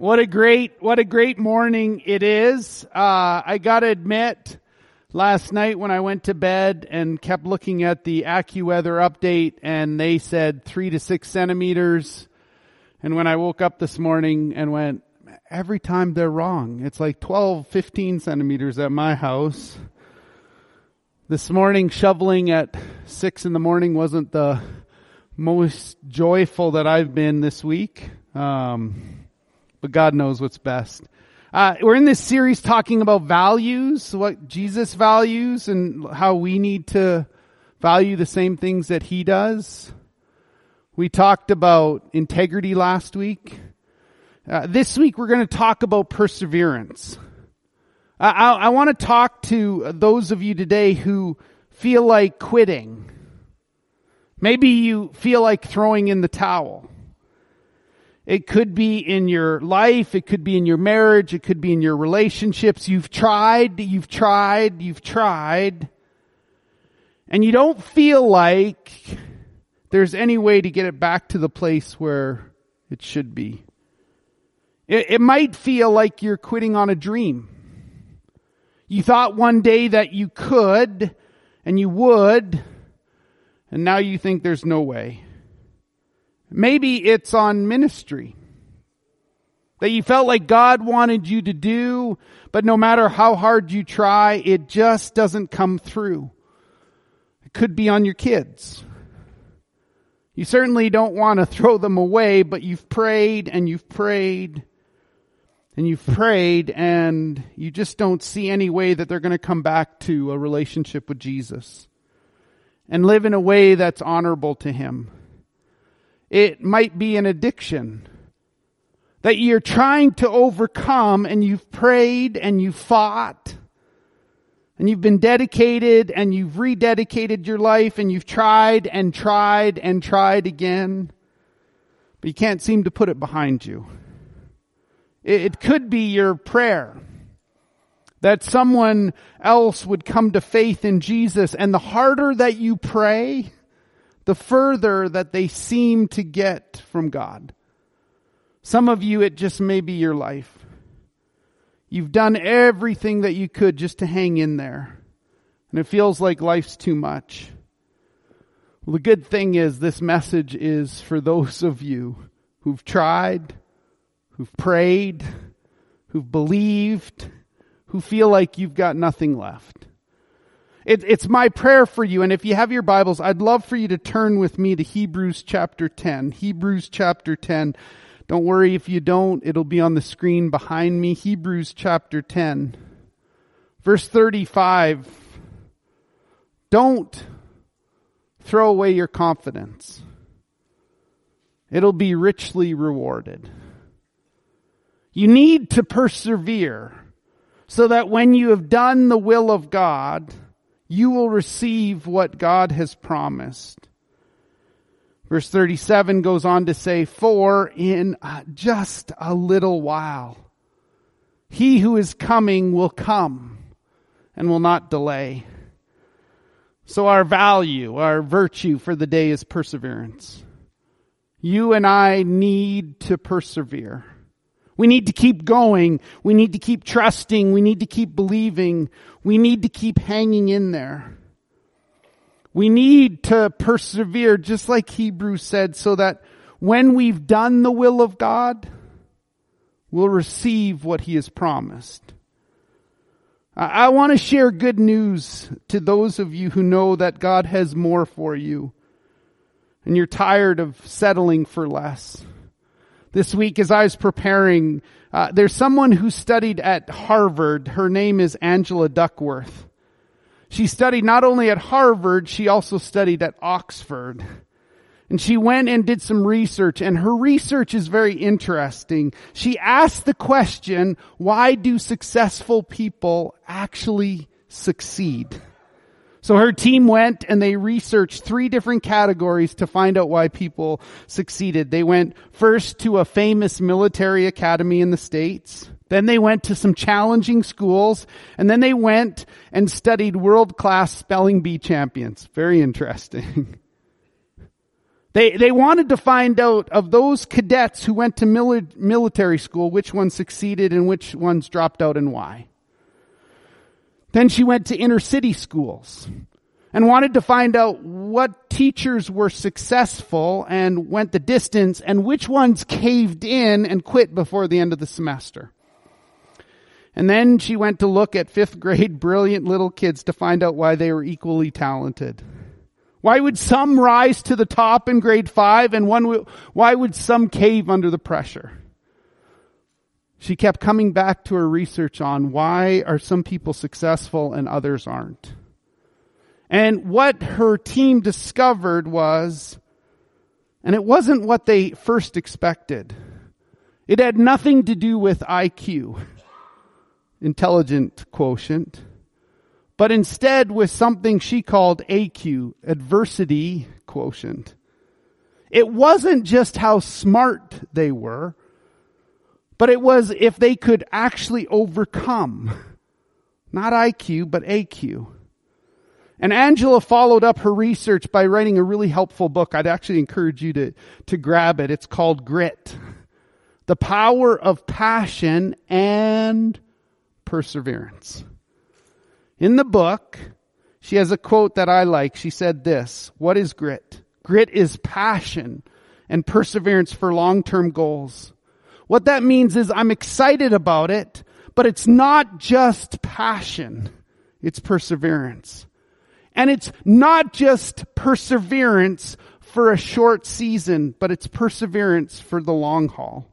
What a great, what a great morning it is. Uh, I gotta admit, last night when I went to bed and kept looking at the AccuWeather update and they said three to six centimeters. And when I woke up this morning and went, every time they're wrong. It's like 12, 15 centimeters at my house. This morning shoveling at six in the morning wasn't the most joyful that I've been this week. Um, but God knows what's best. Uh, we're in this series talking about values, what Jesus values and how we need to value the same things that he does. We talked about integrity last week. Uh, this week we're going to talk about perseverance. I, I, I want to talk to those of you today who feel like quitting. Maybe you feel like throwing in the towel. It could be in your life. It could be in your marriage. It could be in your relationships. You've tried, you've tried, you've tried. And you don't feel like there's any way to get it back to the place where it should be. It, it might feel like you're quitting on a dream. You thought one day that you could and you would, and now you think there's no way. Maybe it's on ministry that you felt like God wanted you to do, but no matter how hard you try, it just doesn't come through. It could be on your kids. You certainly don't want to throw them away, but you've prayed and you've prayed and you've prayed and you just don't see any way that they're going to come back to a relationship with Jesus and live in a way that's honorable to Him. It might be an addiction. That you're trying to overcome and you've prayed and you've fought. And you've been dedicated and you've rededicated your life and you've tried and tried and tried again, but you can't seem to put it behind you. It could be your prayer that someone else would come to faith in Jesus. And the harder that you pray, the further that they seem to get from God. Some of you, it just may be your life. You've done everything that you could just to hang in there. And it feels like life's too much. Well, the good thing is this message is for those of you who've tried, who've prayed, who've believed, who feel like you've got nothing left. It, it's my prayer for you. And if you have your Bibles, I'd love for you to turn with me to Hebrews chapter 10. Hebrews chapter 10. Don't worry if you don't, it'll be on the screen behind me. Hebrews chapter 10. Verse 35. Don't throw away your confidence. It'll be richly rewarded. You need to persevere so that when you have done the will of God, you will receive what God has promised. Verse 37 goes on to say, for in just a little while, he who is coming will come and will not delay. So our value, our virtue for the day is perseverance. You and I need to persevere. We need to keep going. We need to keep trusting. We need to keep believing. We need to keep hanging in there. We need to persevere, just like Hebrews said, so that when we've done the will of God, we'll receive what He has promised. I want to share good news to those of you who know that God has more for you and you're tired of settling for less this week as I was preparing, uh, there's someone who studied at Harvard. Her name is Angela Duckworth. She studied not only at Harvard, she also studied at Oxford. And she went and did some research and her research is very interesting. She asked the question, why do successful people actually succeed? So her team went and they researched three different categories to find out why people succeeded. They went first to a famous military academy in the States. Then they went to some challenging schools and then they went and studied world-class spelling bee champions. Very interesting. They, they wanted to find out of those cadets who went to mili- military school, which ones succeeded and which ones dropped out and why. Then she went to inner city schools and wanted to find out what teachers were successful and went the distance and which ones caved in and quit before the end of the semester. And then she went to look at fifth grade brilliant little kids to find out why they were equally talented. Why would some rise to the top in grade five and one, why would some cave under the pressure? She kept coming back to her research on why are some people successful and others aren't. And what her team discovered was, and it wasn't what they first expected. It had nothing to do with IQ, intelligent quotient, but instead with something she called AQ, adversity quotient. It wasn't just how smart they were, but it was if they could actually overcome, not IQ, but AQ. And Angela followed up her research by writing a really helpful book. I'd actually encourage you to, to grab it. It's called Grit. The Power of Passion and Perseverance. In the book, she has a quote that I like. She said this, what is grit? Grit is passion and perseverance for long-term goals. What that means is I'm excited about it, but it's not just passion. It's perseverance. And it's not just perseverance for a short season, but it's perseverance for the long haul.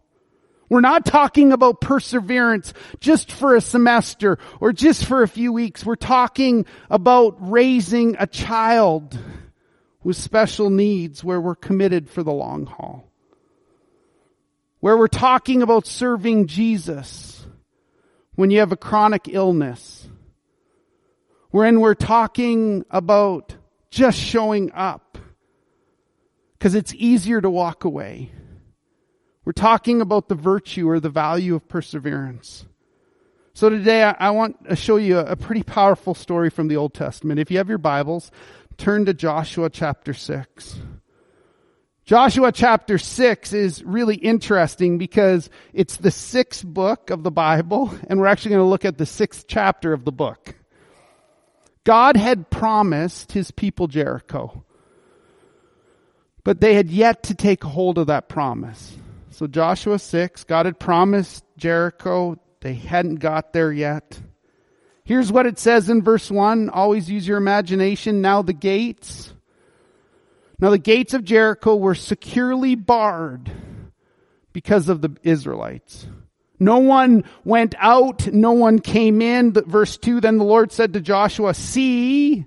We're not talking about perseverance just for a semester or just for a few weeks. We're talking about raising a child with special needs where we're committed for the long haul. Where we're talking about serving Jesus when you have a chronic illness wherein we're talking about just showing up because it's easier to walk away. We're talking about the virtue or the value of perseverance. So today I, want to show you a pretty powerful story from the Old Testament. If you have your Bibles, turn to Joshua chapter 6. Joshua chapter 6 is really interesting because it's the sixth book of the Bible, and we're actually going to look at the sixth chapter of the book. God had promised his people Jericho. But they had yet to take hold of that promise. So Joshua 6, God had promised Jericho. They hadn't got there yet. Here's what it says in verse 1. Always use your imagination. Now the gates. Now the gates of Jericho were securely barred because of the Israelites. No one went out, no one came in. Verse 2, then the Lord said to Joshua, See,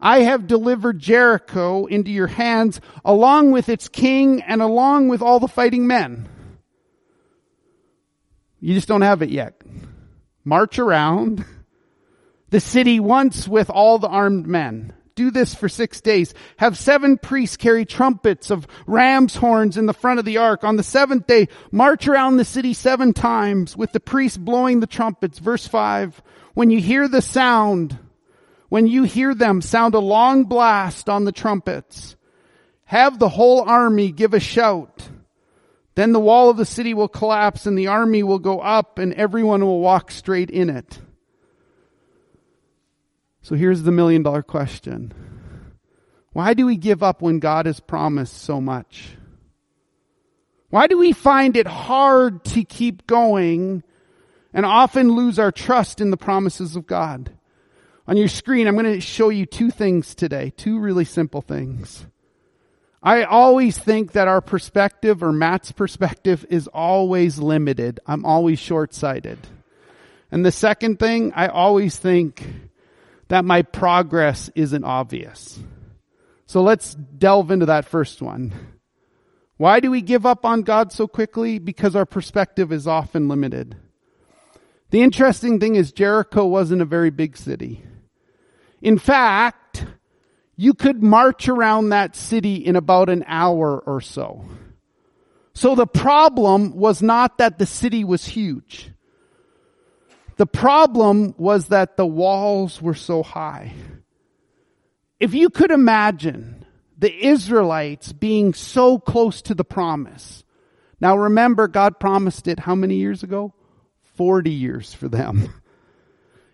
I have delivered Jericho into your hands along with its king and along with all the fighting men. You just don't have it yet. March around the city once with all the armed men. Do this for six days. Have seven priests carry trumpets of ram's horns in the front of the ark. On the seventh day, march around the city seven times with the priests blowing the trumpets. Verse five. When you hear the sound, when you hear them sound a long blast on the trumpets, have the whole army give a shout. Then the wall of the city will collapse and the army will go up and everyone will walk straight in it. So here's the million dollar question. Why do we give up when God has promised so much? Why do we find it hard to keep going and often lose our trust in the promises of God? On your screen, I'm going to show you two things today, two really simple things. I always think that our perspective or Matt's perspective is always limited. I'm always short-sighted. And the second thing, I always think that my progress isn't obvious. So let's delve into that first one. Why do we give up on God so quickly? Because our perspective is often limited. The interesting thing is Jericho wasn't a very big city. In fact, you could march around that city in about an hour or so. So the problem was not that the city was huge. The problem was that the walls were so high. If you could imagine the Israelites being so close to the promise. Now remember, God promised it how many years ago? 40 years for them.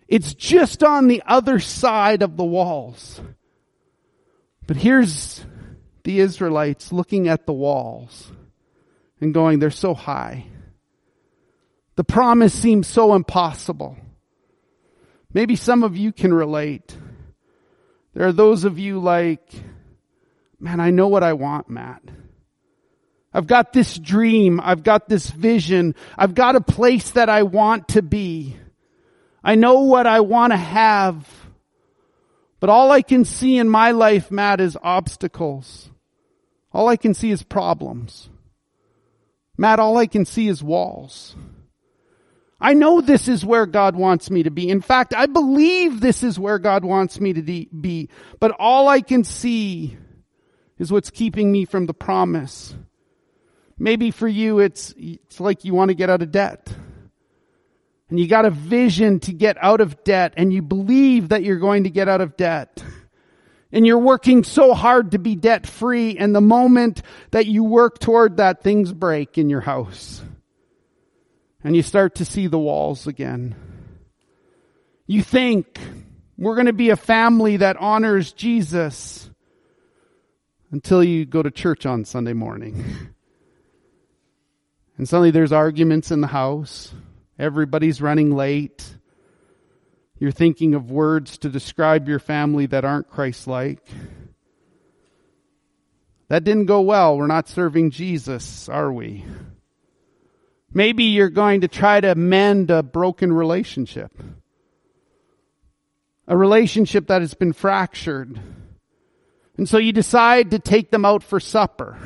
It's just on the other side of the walls. But here's the Israelites looking at the walls and going, they're so high. The promise seems so impossible. Maybe some of you can relate. There are those of you like, man, I know what I want, Matt. I've got this dream. I've got this vision. I've got a place that I want to be. I know what I want to have. But all I can see in my life, Matt, is obstacles. All I can see is problems. Matt, all I can see is walls. I know this is where God wants me to be. In fact, I believe this is where God wants me to be. But all I can see is what's keeping me from the promise. Maybe for you, it's, it's like you want to get out of debt. And you got a vision to get out of debt and you believe that you're going to get out of debt. And you're working so hard to be debt free and the moment that you work toward that, things break in your house. And you start to see the walls again. You think we're going to be a family that honors Jesus until you go to church on Sunday morning. And suddenly there's arguments in the house. Everybody's running late. You're thinking of words to describe your family that aren't Christ like. That didn't go well. We're not serving Jesus, are we? Maybe you're going to try to mend a broken relationship. A relationship that has been fractured. And so you decide to take them out for supper.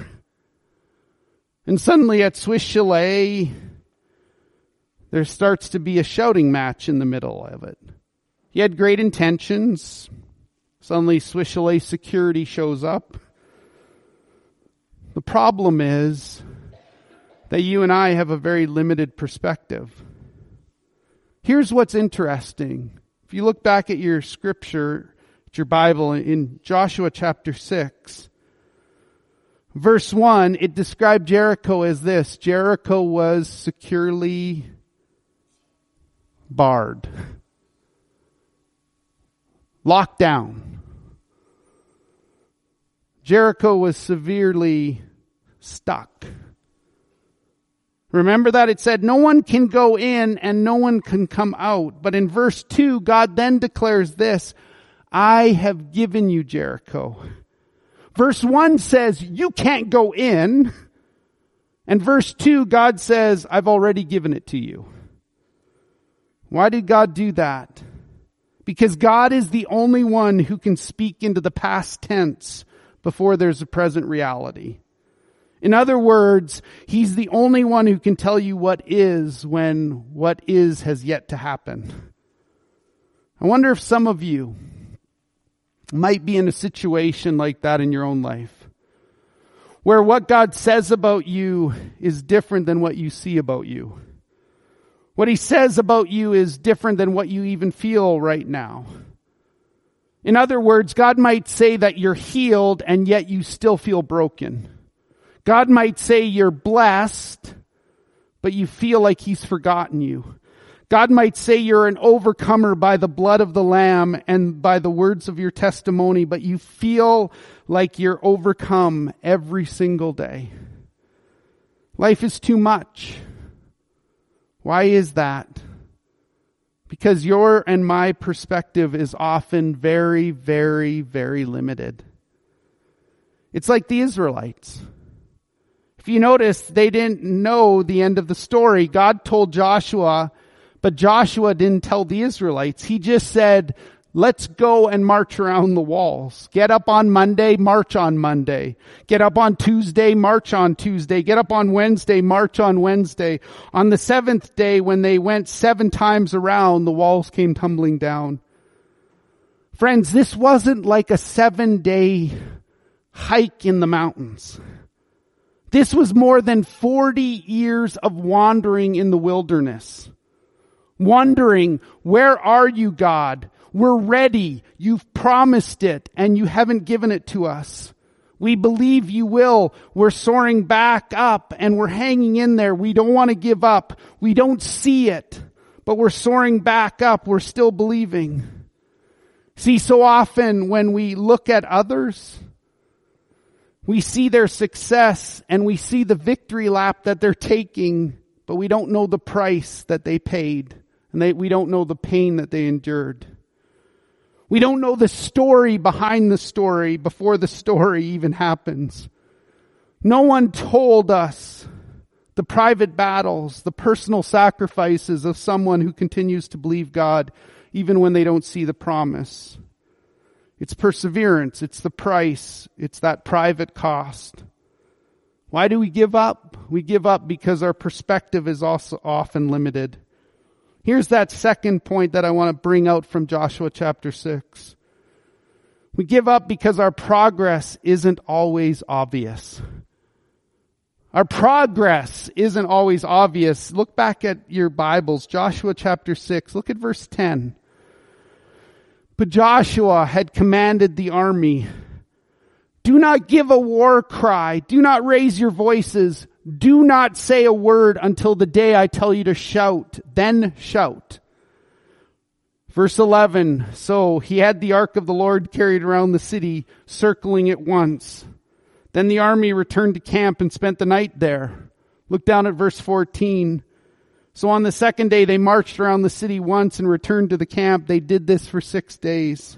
And suddenly at Swiss Chalet, there starts to be a shouting match in the middle of it. He had great intentions. Suddenly Swiss Chalet security shows up. The problem is that you and I have a very limited perspective. Here's what's interesting. If you look back at your scripture, at your Bible in Joshua chapter 6, verse 1, it described Jericho as this. Jericho was securely barred, locked down. Jericho was severely stuck. Remember that it said no one can go in and no one can come out. But in verse 2, God then declares this, I have given you Jericho. Verse 1 says you can't go in. And verse 2, God says, I've already given it to you. Why did God do that? Because God is the only one who can speak into the past tense before there's a present reality. In other words, He's the only one who can tell you what is when what is has yet to happen. I wonder if some of you might be in a situation like that in your own life. Where what God says about you is different than what you see about you. What he says about you is different than what you even feel right now. In other words, God might say that you're healed and yet you still feel broken. God might say you're blessed, but you feel like he's forgotten you. God might say you're an overcomer by the blood of the lamb and by the words of your testimony, but you feel like you're overcome every single day. Life is too much. Why is that? Because your and my perspective is often very, very, very limited. It's like the Israelites. You notice, they didn't know the end of the story. God told Joshua, but Joshua didn't tell the Israelites. He just said, Let's go and march around the walls. Get up on Monday, march on Monday. Get up on Tuesday, march on Tuesday. Get up on Wednesday, march on Wednesday. On the seventh day, when they went seven times around, the walls came tumbling down. Friends, this wasn't like a seven day hike in the mountains. This was more than 40 years of wandering in the wilderness. Wondering, where are you, God? We're ready. You've promised it and you haven't given it to us. We believe you will. We're soaring back up and we're hanging in there. We don't want to give up. We don't see it, but we're soaring back up. We're still believing. See, so often when we look at others, we see their success and we see the victory lap that they're taking, but we don't know the price that they paid and they, we don't know the pain that they endured. We don't know the story behind the story before the story even happens. No one told us the private battles, the personal sacrifices of someone who continues to believe God even when they don't see the promise. It's perseverance. It's the price. It's that private cost. Why do we give up? We give up because our perspective is also often limited. Here's that second point that I want to bring out from Joshua chapter 6. We give up because our progress isn't always obvious. Our progress isn't always obvious. Look back at your Bibles, Joshua chapter 6. Look at verse 10. But Joshua had commanded the army, do not give a war cry. Do not raise your voices. Do not say a word until the day I tell you to shout. Then shout. Verse 11. So he had the ark of the Lord carried around the city, circling it once. Then the army returned to camp and spent the night there. Look down at verse 14. So on the second day they marched around the city once and returned to the camp. They did this for six days.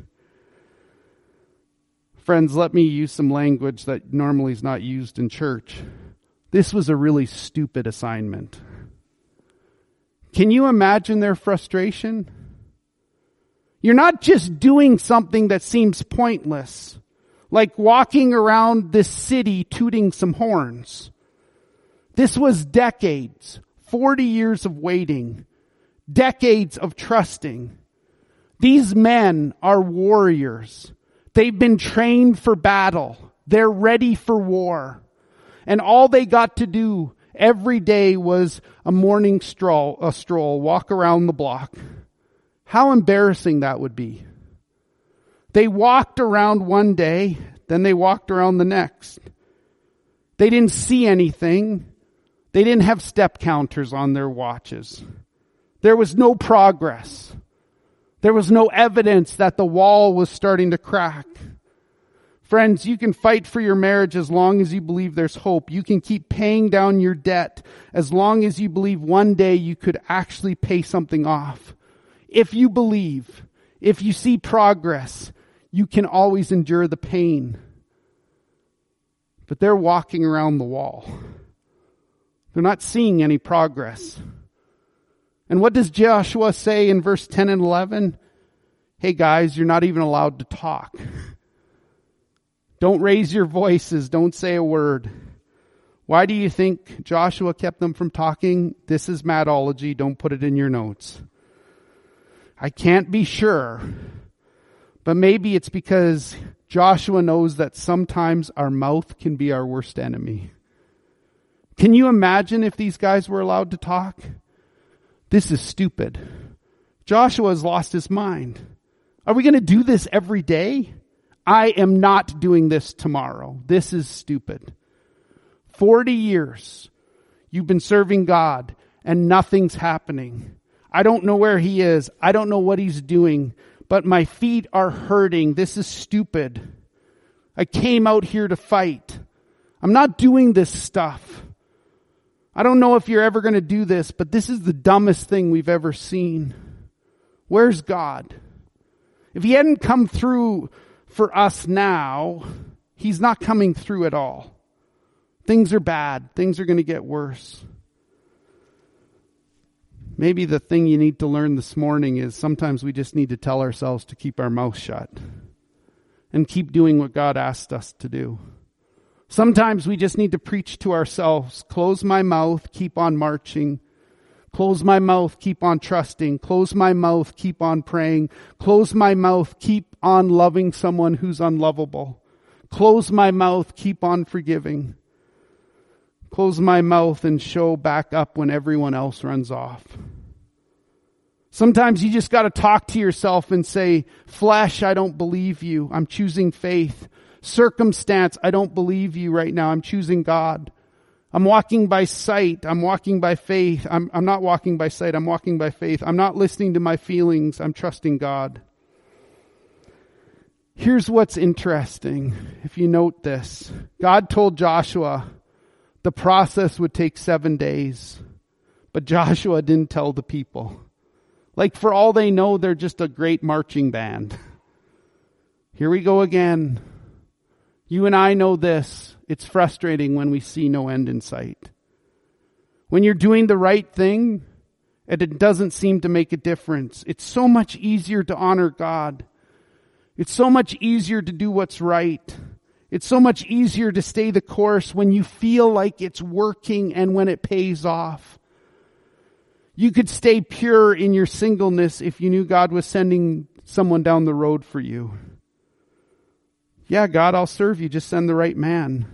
Friends, let me use some language that normally is not used in church. This was a really stupid assignment. Can you imagine their frustration? You're not just doing something that seems pointless, like walking around this city tooting some horns. This was decades, 40 years of waiting, decades of trusting. These men are warriors. They've been trained for battle. They're ready for war. And all they got to do every day was a morning stroll, a stroll, walk around the block. How embarrassing that would be. They walked around one day, then they walked around the next. They didn't see anything. They didn't have step counters on their watches. There was no progress. There was no evidence that the wall was starting to crack. Friends, you can fight for your marriage as long as you believe there's hope. You can keep paying down your debt as long as you believe one day you could actually pay something off. If you believe, if you see progress, you can always endure the pain. But they're walking around the wall. They're not seeing any progress. And what does Joshua say in verse 10 and 11? Hey guys, you're not even allowed to talk. Don't raise your voices. Don't say a word. Why do you think Joshua kept them from talking? This is Mattology. Don't put it in your notes. I can't be sure, but maybe it's because Joshua knows that sometimes our mouth can be our worst enemy. Can you imagine if these guys were allowed to talk? This is stupid. Joshua has lost his mind. Are we going to do this every day? I am not doing this tomorrow. This is stupid. 40 years you've been serving God and nothing's happening. I don't know where he is. I don't know what he's doing, but my feet are hurting. This is stupid. I came out here to fight. I'm not doing this stuff. I don't know if you're ever going to do this, but this is the dumbest thing we've ever seen. Where's God? If he hadn't come through for us now, he's not coming through at all. Things are bad. Things are going to get worse. Maybe the thing you need to learn this morning is sometimes we just need to tell ourselves to keep our mouth shut and keep doing what God asked us to do. Sometimes we just need to preach to ourselves, close my mouth, keep on marching, Close my mouth, keep on trusting. Close my mouth, keep on praying. Close my mouth, keep on loving someone who's unlovable. Close my mouth, keep on forgiving. Close my mouth and show back up when everyone else runs off. Sometimes you just gotta talk to yourself and say, flesh, I don't believe you. I'm choosing faith. Circumstance, I don't believe you right now. I'm choosing God. I'm walking by sight. I'm walking by faith. I'm, I'm not walking by sight. I'm walking by faith. I'm not listening to my feelings. I'm trusting God. Here's what's interesting. If you note this, God told Joshua the process would take seven days, but Joshua didn't tell the people. Like for all they know, they're just a great marching band. Here we go again. You and I know this. It's frustrating when we see no end in sight. When you're doing the right thing and it doesn't seem to make a difference, it's so much easier to honor God. It's so much easier to do what's right. It's so much easier to stay the course when you feel like it's working and when it pays off. You could stay pure in your singleness if you knew God was sending someone down the road for you. Yeah, God, I'll serve you. Just send the right man.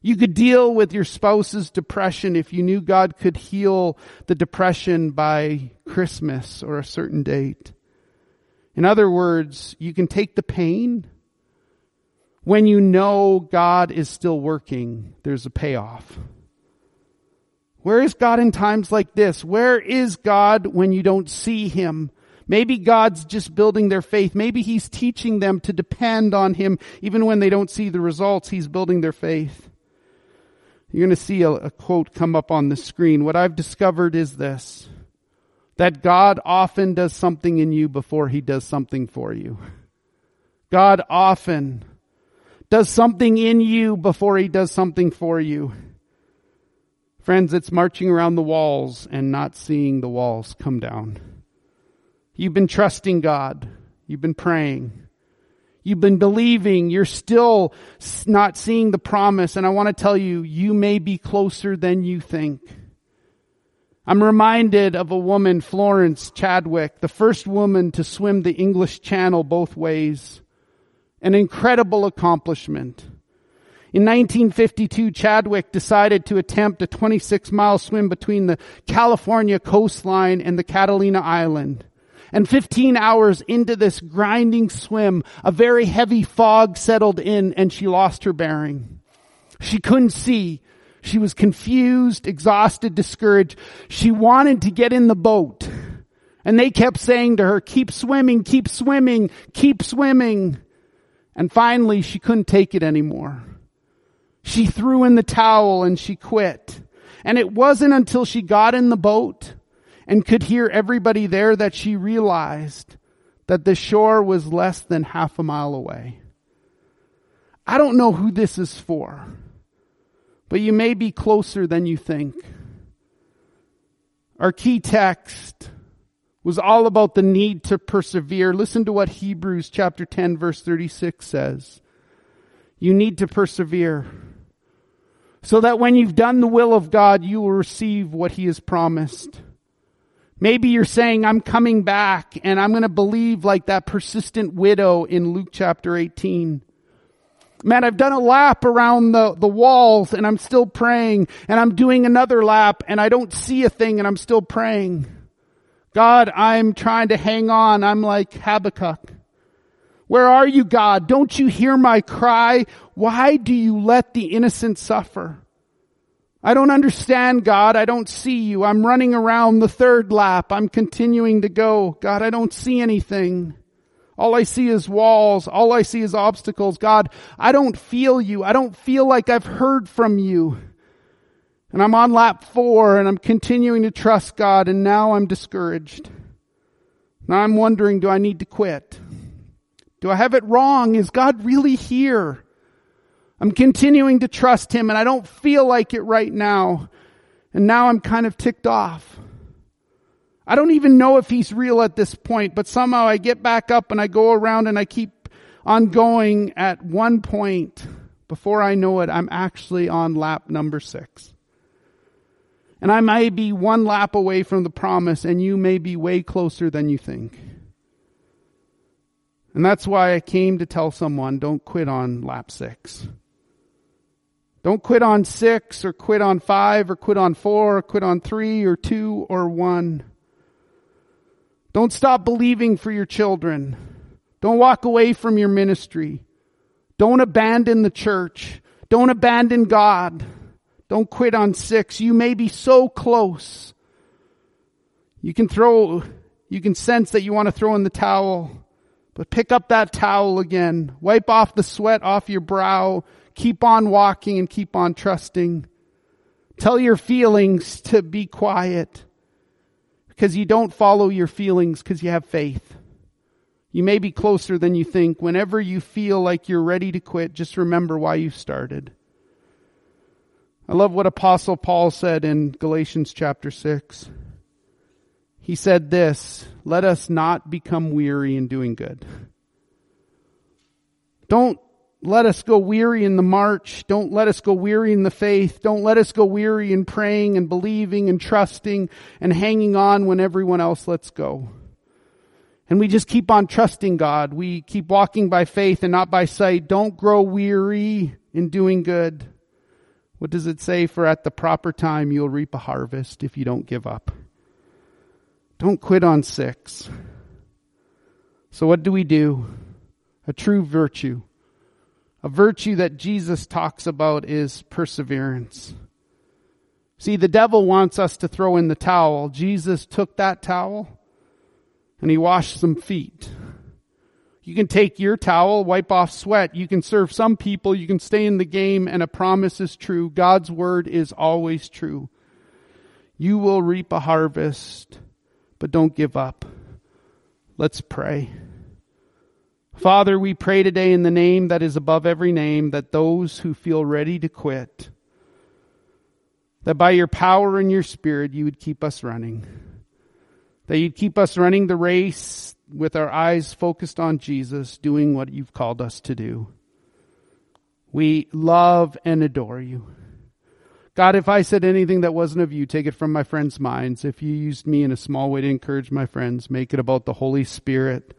You could deal with your spouse's depression if you knew God could heal the depression by Christmas or a certain date. In other words, you can take the pain. When you know God is still working, there's a payoff. Where is God in times like this? Where is God when you don't see Him? Maybe God's just building their faith. Maybe He's teaching them to depend on Him even when they don't see the results. He's building their faith. You're going to see a, a quote come up on the screen. What I've discovered is this. That God often does something in you before He does something for you. God often does something in you before He does something for you. Friends, it's marching around the walls and not seeing the walls come down. You've been trusting God. You've been praying. You've been believing. You're still not seeing the promise. And I want to tell you, you may be closer than you think. I'm reminded of a woman, Florence Chadwick, the first woman to swim the English Channel both ways. An incredible accomplishment. In 1952, Chadwick decided to attempt a 26 mile swim between the California coastline and the Catalina Island. And 15 hours into this grinding swim, a very heavy fog settled in and she lost her bearing. She couldn't see. She was confused, exhausted, discouraged. She wanted to get in the boat. And they kept saying to her, keep swimming, keep swimming, keep swimming. And finally she couldn't take it anymore. She threw in the towel and she quit. And it wasn't until she got in the boat and could hear everybody there that she realized that the shore was less than half a mile away. I don't know who this is for, but you may be closer than you think. Our key text was all about the need to persevere. Listen to what Hebrews chapter 10 verse 36 says. You need to persevere so that when you've done the will of God, you will receive what he has promised. Maybe you're saying, I'm coming back and I'm going to believe like that persistent widow in Luke chapter 18. Man, I've done a lap around the, the walls and I'm still praying and I'm doing another lap and I don't see a thing and I'm still praying. God, I'm trying to hang on. I'm like Habakkuk. Where are you, God? Don't you hear my cry? Why do you let the innocent suffer? I don't understand, God. I don't see you. I'm running around the third lap. I'm continuing to go. God, I don't see anything. All I see is walls. All I see is obstacles. God, I don't feel you. I don't feel like I've heard from you. And I'm on lap four and I'm continuing to trust God and now I'm discouraged. Now I'm wondering, do I need to quit? Do I have it wrong? Is God really here? I'm continuing to trust Him and I don't feel like it right now. And now I'm kind of ticked off. I don't even know if He's real at this point, but somehow I get back up and I go around and I keep on going at one point. Before I know it, I'm actually on lap number six. And I may be one lap away from the promise and you may be way closer than you think. And that's why I came to tell someone don't quit on lap six. Don't quit on six or quit on five or quit on four or quit on three or two or one. Don't stop believing for your children. Don't walk away from your ministry. Don't abandon the church. Don't abandon God. Don't quit on six. You may be so close. You can throw, you can sense that you want to throw in the towel, but pick up that towel again. Wipe off the sweat off your brow. Keep on walking and keep on trusting. Tell your feelings to be quiet because you don't follow your feelings because you have faith. You may be closer than you think. Whenever you feel like you're ready to quit, just remember why you started. I love what Apostle Paul said in Galatians chapter 6. He said this, let us not become weary in doing good. Don't let us go weary in the march. Don't let us go weary in the faith. Don't let us go weary in praying and believing and trusting and hanging on when everyone else lets go. And we just keep on trusting God. We keep walking by faith and not by sight. Don't grow weary in doing good. What does it say? For at the proper time you'll reap a harvest if you don't give up. Don't quit on six. So what do we do? A true virtue. A virtue that Jesus talks about is perseverance. See, the devil wants us to throw in the towel. Jesus took that towel and he washed some feet. You can take your towel, wipe off sweat. You can serve some people. You can stay in the game and a promise is true. God's word is always true. You will reap a harvest, but don't give up. Let's pray. Father, we pray today in the name that is above every name that those who feel ready to quit, that by your power and your spirit you would keep us running. That you'd keep us running the race with our eyes focused on Jesus, doing what you've called us to do. We love and adore you. God, if I said anything that wasn't of you, take it from my friends' minds. If you used me in a small way to encourage my friends, make it about the Holy Spirit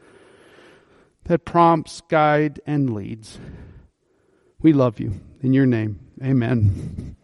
that prompts, guides, and leads. We love you. In your name, amen.